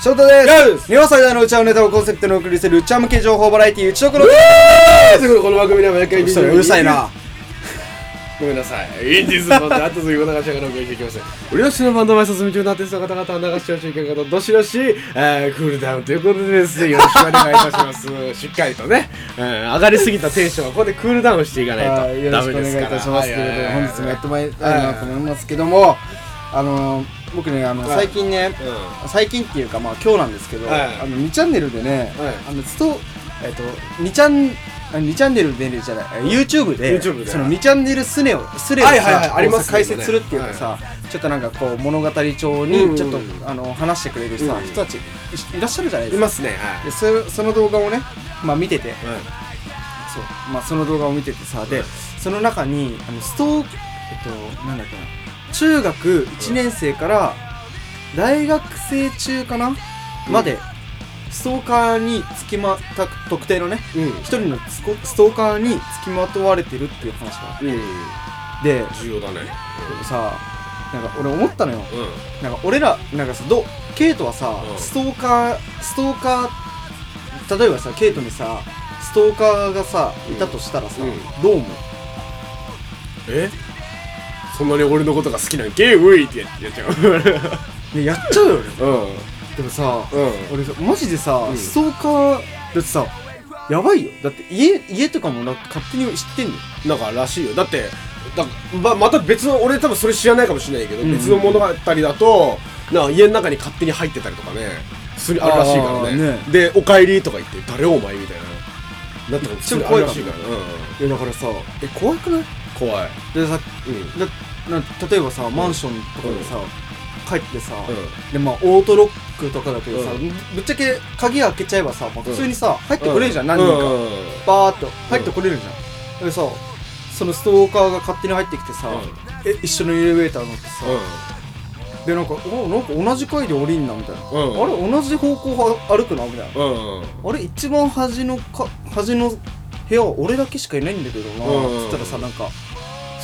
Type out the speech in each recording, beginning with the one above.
翔太です。です日本最大のうちわネタをコンセプトにお送りするうちわ向け情報バラエティうちのくのということでこの番組では毎回うるさいな。ごめんなさい。インディーズバンドあとすぐ流しながらお送りしていきます。俺ののバンド前卒業中のアーティストの方々は流してほしい方どしどし、えー、クールダウンということでですねよろしくお願いいたします。しっかりとね、えー、上がりすぎたテンションはここでクールダウンしていかないはいとよろしくお願いいダメですから。たしますということでは本日もやってまいりたいなと思いますけどもあのー僕ねあのはい。最近ねう最近っていうかまあ今日なんですけどはい。あの2チャンネルでねはい。あのストえっと2チャンあ2チャンネルでじゃないえ YouTube で YouTube で。その2チャンネルスネをスレをはいはいはい。さありますね解説するっていうかさちょっとなんかこう物語調うんうんにちょっとあの話してくれるさうん人たちいいらっしゃるじゃないですか。ますねはでそその動画をねまあ見ててい。そう。まあその動画を見ててさでその中にあのストーえっとなんだっけな中学1年生から大学生中かな、までストーカーにつきまた特定のねうん。一人のスコストーカーにつきまとわれてるっていう話があっうん。てで重要だね。さなんか俺思ったのよ。うん。なんか俺らなんかさどケイトはさ、うん。ストーカーストーカー例えばさケイトにさストーカーがさいたとしたらさ、うん。どう思う？え？そんなに俺のことが好きなんけウイってやっちゃうねやっちゃうよね。うん。でもさ、うん。俺さマジでさ、うん。ストーカーだってさやばいよ。だって家家とかもなんか勝手に知ってんのよ。なんからしいよ。だってだままた別の俺多分それ知らないかもしれないけど、うん。別の物語だとなんか家の中に勝手に入ってたりとかねするあるらしいからね。ね。で「おかえり」とか言って「誰お前」みたいな。なったことちょっと怖いかもあるらしいから、うん。いやだからさえ怖くない？怖い。でさうん。だな例えばさマンションとかでさ、帰ってさ、うでまあオートロックとかだけどさ、うん。ぶっちゃけ鍵開けちゃえばさ、まあ、普通にさ、入ってこれるじゃん、ん。何人か、うん。うんバーっと入ってこれるじゃん、でさそのストーカーが勝手に入ってきてさ、え一緒のエレベーター乗ってさ、でなんかおなんか同じ階で降りんなみたいな、うん。あれ同じ方向は歩くなみたいな、うん。うんあれ一番端のか端の部屋は俺だけしかいないんだけどな、うん。つったらさなんか普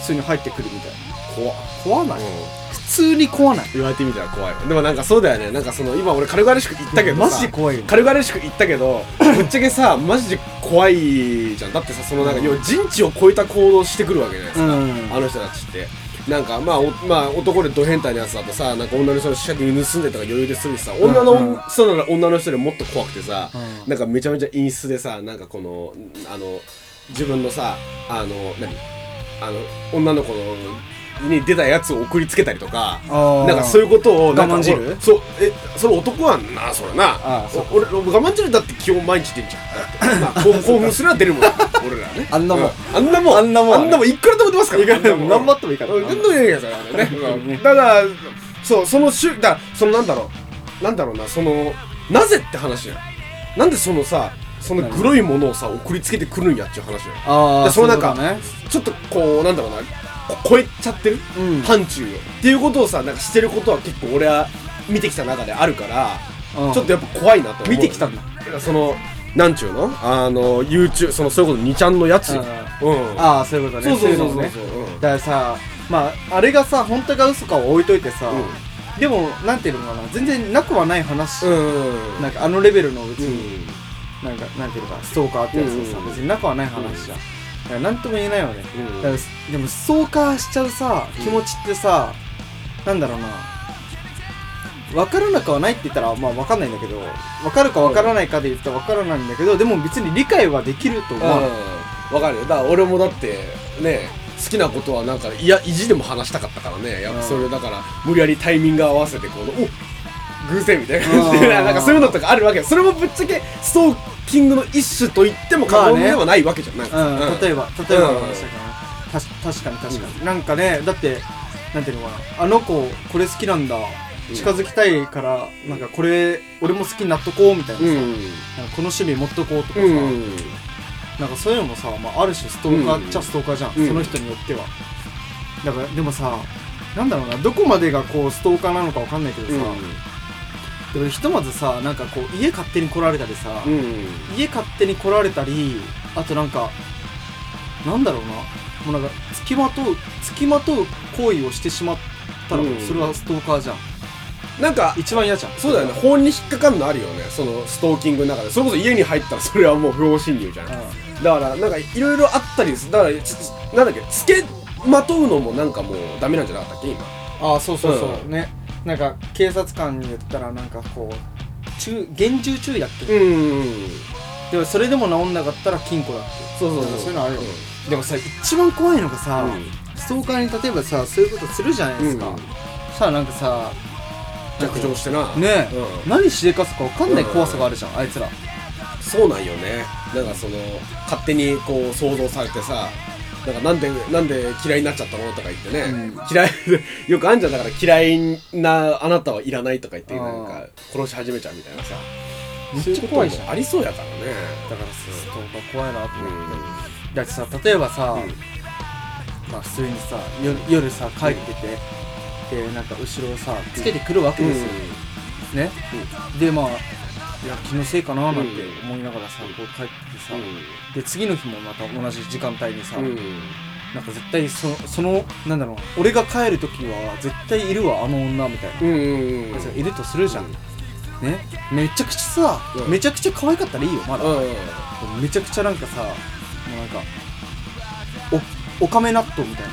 通に入ってくるみたいな。怖っ。怖ない、うん。普通に怖ない。言われてみたら怖いでもなんかそうだよね。なんかその今俺軽々しく言ったけどマさジで怖いよ。軽々しく言ったけど ぶっちゃけさマジで怖いじゃん。だってさそのなんか要は人知を超えた行動してくるわけじゃないですか、うん。あの人たちって。なんかまあおまあ男でド変態なやつだとさなんか女の人の借金盗んでとか余裕でするしさ女うん。う人なら女の人でもっと怖くてさ、うん。なんかめちゃめちゃ陰湿でさなんかこのあの自分のさあの何？あの女の子のに出たやつを送りつけたりとかなんかそういうことを我慢汁？俺そうえそれ男はなそれな。俺我慢汁だって基本毎日出んじゃん 興奮すれば出るもん俺らね。あんなもん。うあんなもん。あんなもん。あんなもんいくらでも出ますから。頑張っても。いいからうん何でもいいやつだからね。うん。だからそうそのしゅだそのなんだろう。なんだろうなそのなぜって話やん。なんでそのさその黒いものをさ送りつけてくるんやっていう話あでそのなんかね。ちょっとこうなんだろうなこ超えちゃってる、うん。範疇をっていうことをさなんかしてることは結構俺は見てきた中であるから、うん。ちょっとやっぱ怖いなと思う。見てきたんだ。そのなんちゅうの？あの YouTube そのそういうこと2ちゃんのやつ。ようん。ああそういうことね。そうそうそうそう。だからさまああれがさ本当か嘘かを置いといてさ、うでもなんていうのかな。全然なくはない話、うん。なんかあのレベルのうちうに、んなんかなんていうのかストーカーってやつがさ、うん別になくはない話じゃん、だからなんとも言えないよね、うんだからでもストーカーしちゃうさ気持ちってさ、なんだろうな。分からなくはないって言ったらまあ分かんないんだけど分かるか分からないかで言ったら分からないんだけどでも別に理解はできると思う、わかるよ。だから俺もだってね好きなことはなんかいや意地でも話したかったからね。やっぱそれだから無理やりタイミング合わせてこのお偶然みたいな感じで。うん。なんかそういうのとかあるわけよ。それもぶっちゃけストーキングの一種と言っても過言ではないわけじゃんなんかうん、うん。例えば例えばの話だから、たし確かに確かに、なんかね。だってなんていうのかな。あの子これ好きなんだ。近づきたいからなんかこれ俺も好きになっとこうみたいなさ、うん。なんかこの趣味持っとこうとかさ、うん。なんかそういうのもさ、まあ、ある種ストーカーっちゃうんストーカーじゃん、うん。その人によっては。だからでもさなんだろうな。どこまでがこうストーカーなのかわかんないけどさ、でもひとまずさなんかこう家勝手に来られたりさ、うん。家勝手に来られたりあとなんかなんだろうなもうなんか付きまとう付きまとう行為をしてしまったら、うん。それはストーカーじゃん。なんか一番嫌じゃん。そうだよね。法に引っかかるのあるよね。そのストーキングの中で。それこそ家に入ったらそれはもう不法侵入じゃん、うだからなんかいろいろあったりすだからつなんだっけつけまとうのもなんかもうダメなんじゃなかったっけ今。ああそうそうそう、うん。ねなんか警察官に言ったらなんかこう中厳重注意だっけ、うん。でもそれでも治んなかったら禁錮だって。そうそうそう。そういうのあるよ、でもさ一番怖いのがさ、うん。ストーカーに例えばさそういうことするじゃないですか、うん。さあなんかさ逆上してな。ねえ、うん。何しでかすか分かんない怖さがあるじゃん、あいつら。そうなんよね。なんかその勝手にこう想像されてさなんかなんでなんで嫌いになっちゃったの？とか言ってね、うん。嫌い よくあんじゃん。だから嫌いなあなたはいらないとか言ってなんか殺し始めちゃうみたいなさ。めっちゃ怖いじゃんありそうやからね。だからさストーカー怖いなと思って、うだってさ例えばさ、うん。まあ普通にさ夜夜さ帰ってて、でなんか後ろをさつけてくるわけんですよ、ね、でまあいや気のせいかななんて思いながらさ、こう帰っててさ、で次の日もまた同じ時間帯にさ、うん。うんなんか絶対そそのなんだろうな俺が帰る時は絶対いるわあの女みたいな。うんうんうんいるとするじゃん、うん。ね？めちゃくちゃさ、うん。めちゃくちゃ可愛かったらいいよまだ、うん。めちゃくちゃなんかさもうなんかおおかめ納豆みたいな。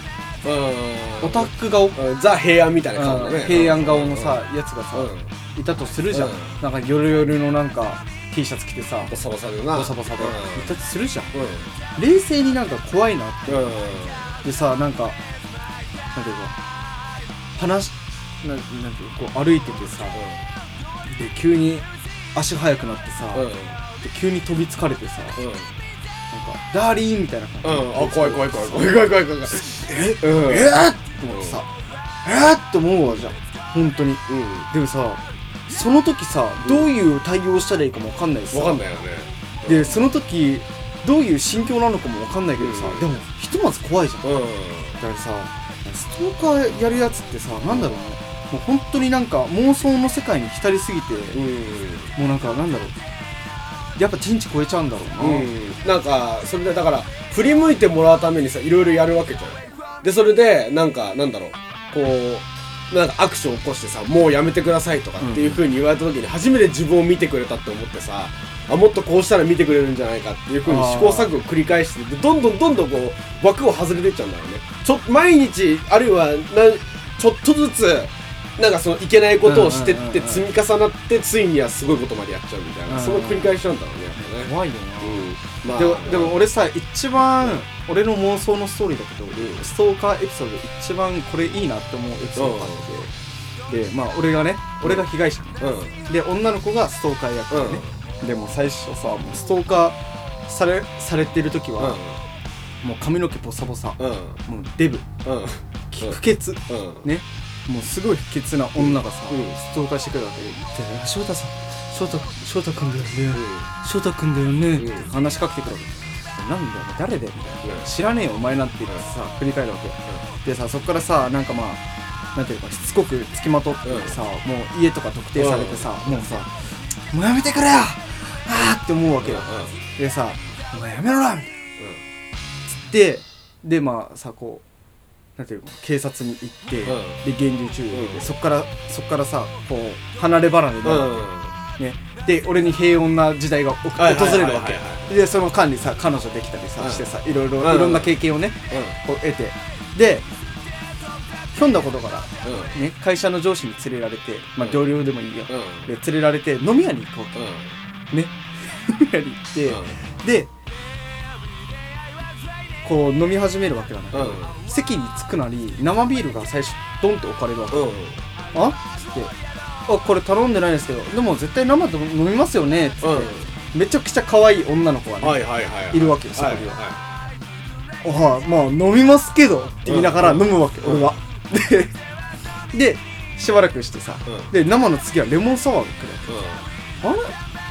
オタク顔、うん。ザ平安みたいな顔だね。平安顔のさ、やつがさ、うんいたとするじゃん、うん。なんかヨロヨのなんか T シャツ着てさボサボサでな。ボサボサで、いたとするじゃん。う冷静になんか怖いなって。うん。さなんかなんていうか話なんなんていうこう歩いててさで急に足速くなってさ、うん。で急に飛びつかれてさ、なんか「ダーリン」みたいな感じ。うん。あ怖い怖い怖い怖い怖い怖い怖い。え？うん。え？って思ってさえ？って思うわじゃん。本当に。うん。でもさその時さどういう対応したらいいかもわかんないしさ。んわかんないよね。でその時どういう心境なのかもわかんないけどさ、うん。でもひとまず怖いじゃん。うん。だからさストーカーやるやつってさなんだろうね。もう本当になんか妄想の世界に浸りすぎて、うん。もうなんかなんだろう。やっぱチンチ超えちゃうんだろうな、うん。なんかそれでだから振り向いてもらうためにさいろいろやるわけじゃん。でそれでなんかなんだろう。こうなんかアクションを起こしてさもうやめてくださいとかっていう風に言われた時に初めて自分を見てくれたって思ってさあもっとこうしたら見てくれるんじゃないかっていう風に試行錯誤を繰り返してでどんどんどんどんこう枠を外れていっちゃうんだよね。ちょ毎日あるいはなちょっとずつなんかそのいけないことをしてって積み重なってついにはすごいことまでやっちゃうみたいなうん。その繰り返しなんだろうねやっぱね。怖いよな、うん。まあ。でもでも俺さ一番、うん俺の妄想のストーリーだけど、んストーカーエピソードで一番これいいなって思うエピソードがあって、でまあ俺がね俺が被害者、うん。で女の子がストーカー役でね、でも最初さもうストーカーされされてる時は、もう髪の毛ボサボサ、もうデブ。うん。き不潔。うん。ね。もうすごい不潔な女がさ、うん。ストーカーしてくるわけで「翔太さん翔太翔太君だよね。翔太君だよね」うん。って話しかけてくるわけなんだよ誰だよみたいなうん知らねえよお前なんて言ってさ振り返るわけでさそっからさなんかまあなんていうかしつこくつきまとってさ、もう家とか特定されてさ、もうさ「もうやめてくれよああ!」って思うわけよ。でさ「お前やめろな!」みたいな。つってでまあさこうなんていうの警察に行って、うん。で厳重注意で、うん。そっからそっからさこう離れ離れになるわけ、ね。で俺に平穏な時代が訪れるわけでその間にさ彼女できたりさ、うん。してさいろいろ、うん。いろんな経験をねこう得て。でひょんなことから、ね、会社の上司に連れられて、まあ、うん。同僚でもいいよ、うん。うんで連れられて飲み屋に行こうと、ね。飲み屋に行って、でこう飲み始めるわけなんだけど、うん。席に着くなり生ビールが最初ドンって置かれるわけ、うん。あ？っつって「あこれ頼んでないですけどでも絶対生で飲みますよね」っつって、めちゃくちゃ可愛い女の子がね、はいはいはいい。るわけよそこはい。にははあまあ飲みますけどって言いながら飲むわけ、うん。俺は。ででしばらくしてさ、うん。で生の次はレモンサワーが来るあれ？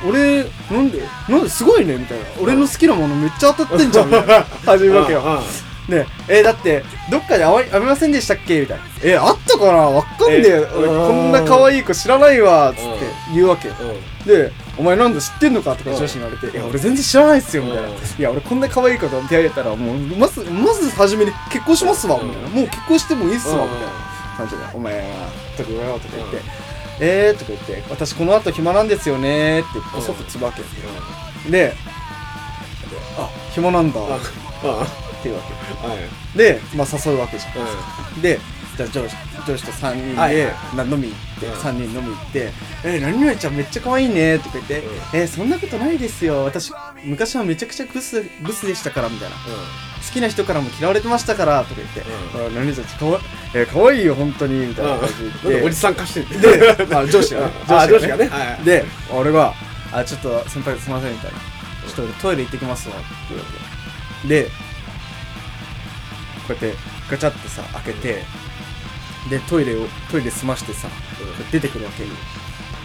俺なんでなんですごいねみたいな。俺の好きなものめっちゃ当たってんじゃんみたいな。始めるわけよ。ねえだってどっかで会い会いませんでしたっけ？みたいな。えあったかな？わかんねえ。え俺こんな可愛い子知らないわっつって言うわけよ。うん。で「お前なんだ知ってんのか?」とか上司に言われて「いや俺全然知らないっすよ」みたいな「うん。いや俺こんな可愛い子と出会えたらもうまずまず初めに結婚しますわ」みたいな「もう結婚してもいいっすわ」みたいな。感じで「お前はとか言わよ」とか言ってえーとか言って、私この後暇なんですよねーってこそっとつぶわけ。で、あ、暇なんだっていうわはい。け。で、まあ誘うわけじゃん。うで、じゃあ上司と3人はいで、な飲み行って、うん。3人飲み行って、えー、何々ちゃんめっちゃ可愛いねとか言って、うん。えー、そんなことないですよ。私、昔はめちゃくちゃブス、ブスでしたから、みたいな。好きな人からも嫌われてましたから、とか言って、うあ何々ちゃんかわい、えー、可愛いよ、本当に、みたいな感じで。なんおじ、さん化してる。で、まあ上司がね、あ上司がね。はいで、俺が、あ、ちょっと先輩すいません、みたいな。ちょっと俺トイレ行ってきますわ、って言うわけ。で、こうやってガチャってさ、開けて、で、トイレを、トイレ済ましてさ、出てくるわけよ。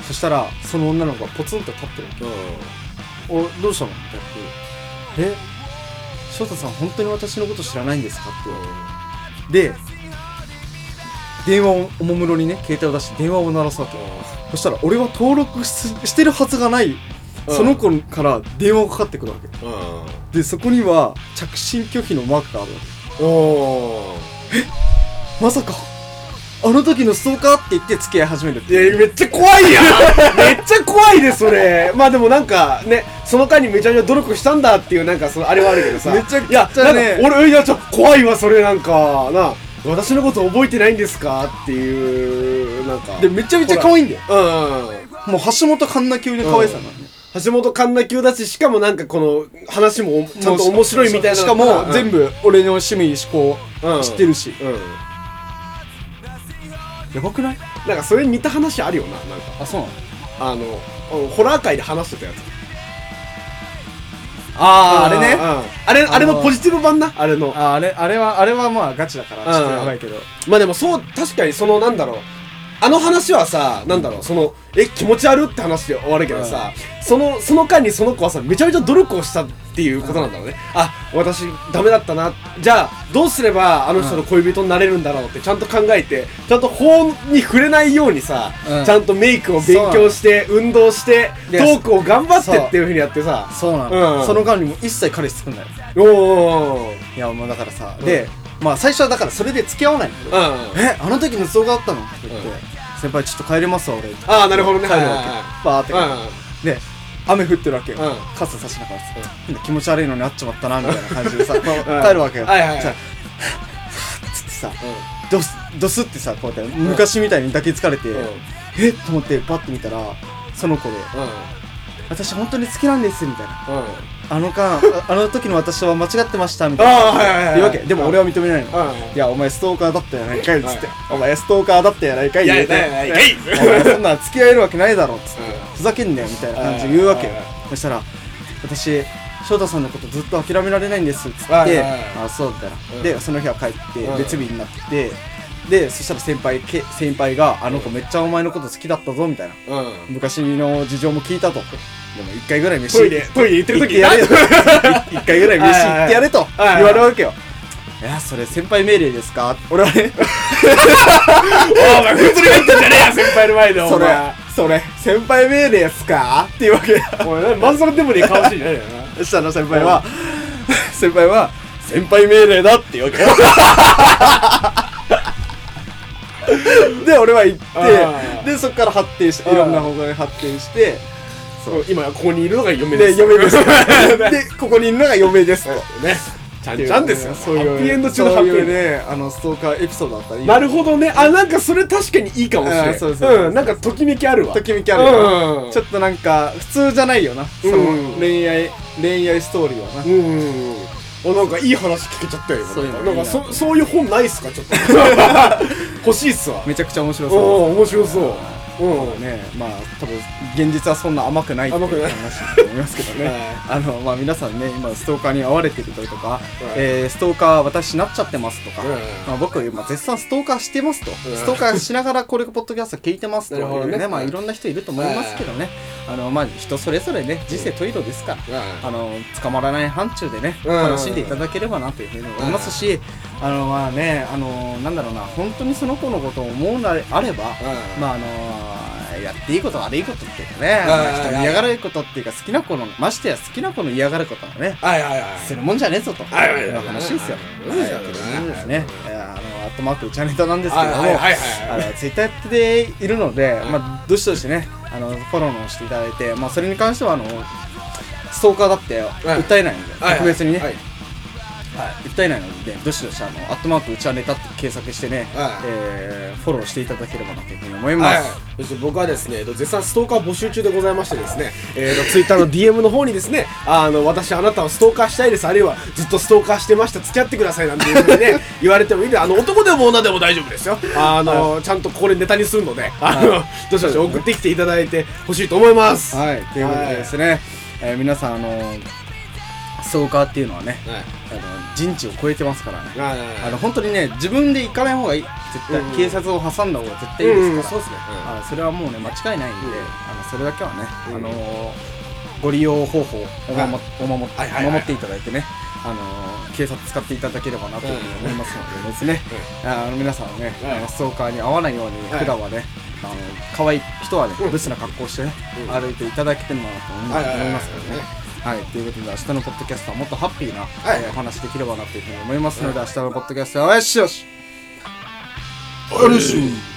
そしたら、その女の子がポツンと立ってるわけ。お、どうしたの？みたいな。え？翔太さん、本当に私のこと知らないんですか？って言われて。で、電話を、おもむろにね、携帯を出して電話を鳴らすわけ。そしたら、俺は登録ししてるはずがない、その子から電話がかかってくるわけ。で、そこには、着信拒否のマークがあるわけ。おおまさか、あの時のストーカーって言って付き合い始めるって。いやめっちゃ怖いやん。めっちゃ怖いでそれ。まあでもなんかねその間にめちゃめちゃ努力したんだっていうなんかそのあれはあるけどさ。めちゃくちゃね。いや俺いやちょ怖いわそれなんか。な私のこと覚えてないんですかっていうなんか。で、めちゃめちゃ可愛いんだよ。うんもう橋本環奈級の可愛さなのね。橋本環奈級だししかもなんかこの話もちゃんと面白いみたいなしかも、全部部、俺の趣味、思考、知ってるし。うんやばくない？なんかそれに似た話あるよななんか。あ、そうなの？あのホラー界で話してたやつ。あー、あれね。うん。あれあれのポジティブ版な？あれの。ああれ、あれは、あれはまあガチだから、ちょっとやばいけど。まあでもそう確かにそのなんだろう。あの話はさなんだろうそのえ気持ち悪って話で終わるけどさ、そのその間にその子はさめちゃめちゃ努力をしたっていうことなんだろうね、あ私ダメだったな。じゃあどうすればあの人の恋人になれるんだろうってちゃんと考えてちゃんと法に触れないようにさ、うん。ちゃんとメイクを勉強して運動してトでークを頑張ってっていうふうにやってさ。そうなの。うん。その間にも一切彼氏作んない。おおいや、もうだからさ、うん。で、まあ最初はだからそれで付き合わないの。うん。え、あの時の動画あったの？って言って、うん。先輩ちょっと帰りますわ、俺。ああなるほどね。帰るわけ。バーって。うで、雨降ってるわけようん。傘差しながらさ、なんだ気持ち悪いのに会っちまったな、みたいな感じでさ、帰るわけよ。はいはいはいじゃあつってさ、ドス、ドスってさ、こうやって昔みたいに抱きつかれて、んうんえっと思ってパッと見たら、その子で、私本当に好きなんです、みたいな。うんうんあの間、ああの時の私は間違ってました、みたいな。ああはいはいはい言うわけ。でも俺は認めないの。うんいや、お前ストーカーだったやないかいっつっては。お前ストーカーだったやないかい言うて。いやいやいやいやお前そんなん付き合えるわけないだろっつってうん。ふざけんなよみたいな感じで言うわけよ。そしたら、私、翔太さんのことずっと諦められないんですっつって、あ、そうみたいうん。な。で、その日は帰ってうん。別日になって、で、そしたら先輩、け先輩が、あの子めっちゃお前のこと好きだったぞみたいな。うん。昔の事情も聞いたと。でも一回ぐらい飯トイレトイレ行ってる時にやれ。よ 一回ぐらい飯行ってやれと言われるわけよ。いやそれ先輩命令ですか？俺。は ねお前普通に入ってんじゃねえや先輩の前でお前それ先輩命令ですか？っていうわけお前ねまずそれでもねえ顔してんじゃねえよ。なそしたら先輩は先輩は先輩命令だっていうわけ。よ で俺は行あっー。てでそこから発展していろんな方向に発展して今ここにいるのが嫁でです嫁です。でここにいるのが嫁ですと。ねちゃんちゃんですよ。そういう。ハッピーエンド中のハッピー。エンドねあのストーカーエピソードだったり。なるほどね。あなんかそれ確かにいいかもしれないあそうそうそうう。んなんかときめきあるわ。ときめきあるようん。ちょっとなんか普通じゃないよな。そのうん恋愛恋愛ストーリーはな。うんあなんかいい話聞けちゃったよ今。そなんかそそういう本ないっすか？ちょっと。欲しいっすわ。めちゃくちゃ面白おそう。お面白そううん。ねまあ多分現実はそんな甘くないっていう話だと思いますけどね。はい。あのまあ皆さんね今ストーカーに遭われてるとか、えーストーカー私なっちゃってますとか、うん。まあ、僕は今絶賛ストーカーしてますと、うん。ストーカーしながらこれポッドキャスト聞いてますとなるほどね。ねまあいろんな人いると思いますけどねあのまあ人それぞれね人生トイロですから、あの捕まらない範疇でね、うん。楽しんでいただければなというふうに思いますし、あのまあねあのなんだろうな本当にその子のことを思うのであれば、うん。まああのやっていいこと悪いことっていうかね、人に嫌がることっていうか好きな子のましてや好きな子の嫌がることはねはいはいはい。するもんじゃねえぞと。はいう話ですよ。でですね。いやあのトマークチャネタなんですけども、ツイッターやっているので、はいまあ、どしどしねあのフォローのしていただいて、まあ、それに関してはあのストーカーだって訴えないので、はい特別にね、はい。はい、訴えないので、どしどしあのアットマークうちはネタって検索してね、はい。えーフォローしていただければなというふうに思います。はい、そして僕はですね、えっと絶賛ストーカー募集中でございましてですね、えーと、ツイッターの DM の方にですね、あの、私あなたをストーカーしたいです、あるいはずっとストーカーしてました、付き合ってくださいなんていうふうにね、言われてもいいんで、あの、男でも女でも大丈夫ですよ。あの、ちゃんとこれネタにするので、あの、どしどし送ってきていただいてほしいと思います。はい、ということでですね、えー皆さんあのストーカーっていうのはね、はい。あの人知を超えてますからね。はいあの本当にね自分で行かない方がいい。絶対、うん警察を挟んだ方が絶対いいうん、ですから、そうですね。あそれはもうね間違いないんで、うん。あのそれだけはね、うん。あのーご利用方法をお守,、はい。お守はいはいはい守っていただいてね、あのー警察使っていただければなというふうに思いますのでですね、あの皆さんはね、はい。あのストーカーに合わないようにはい。普段はね、あの可愛い人はね、うん。ブスな格好をしてね、うん。歩いていただけてるのかなと思いはいはいはい思い。ますからね。はい、ということで明日のポッドキャストはもっとハッピーな、はい。えーお話できればなというふうに思いますので、明日のポッドキャストはよしよし。よろし。く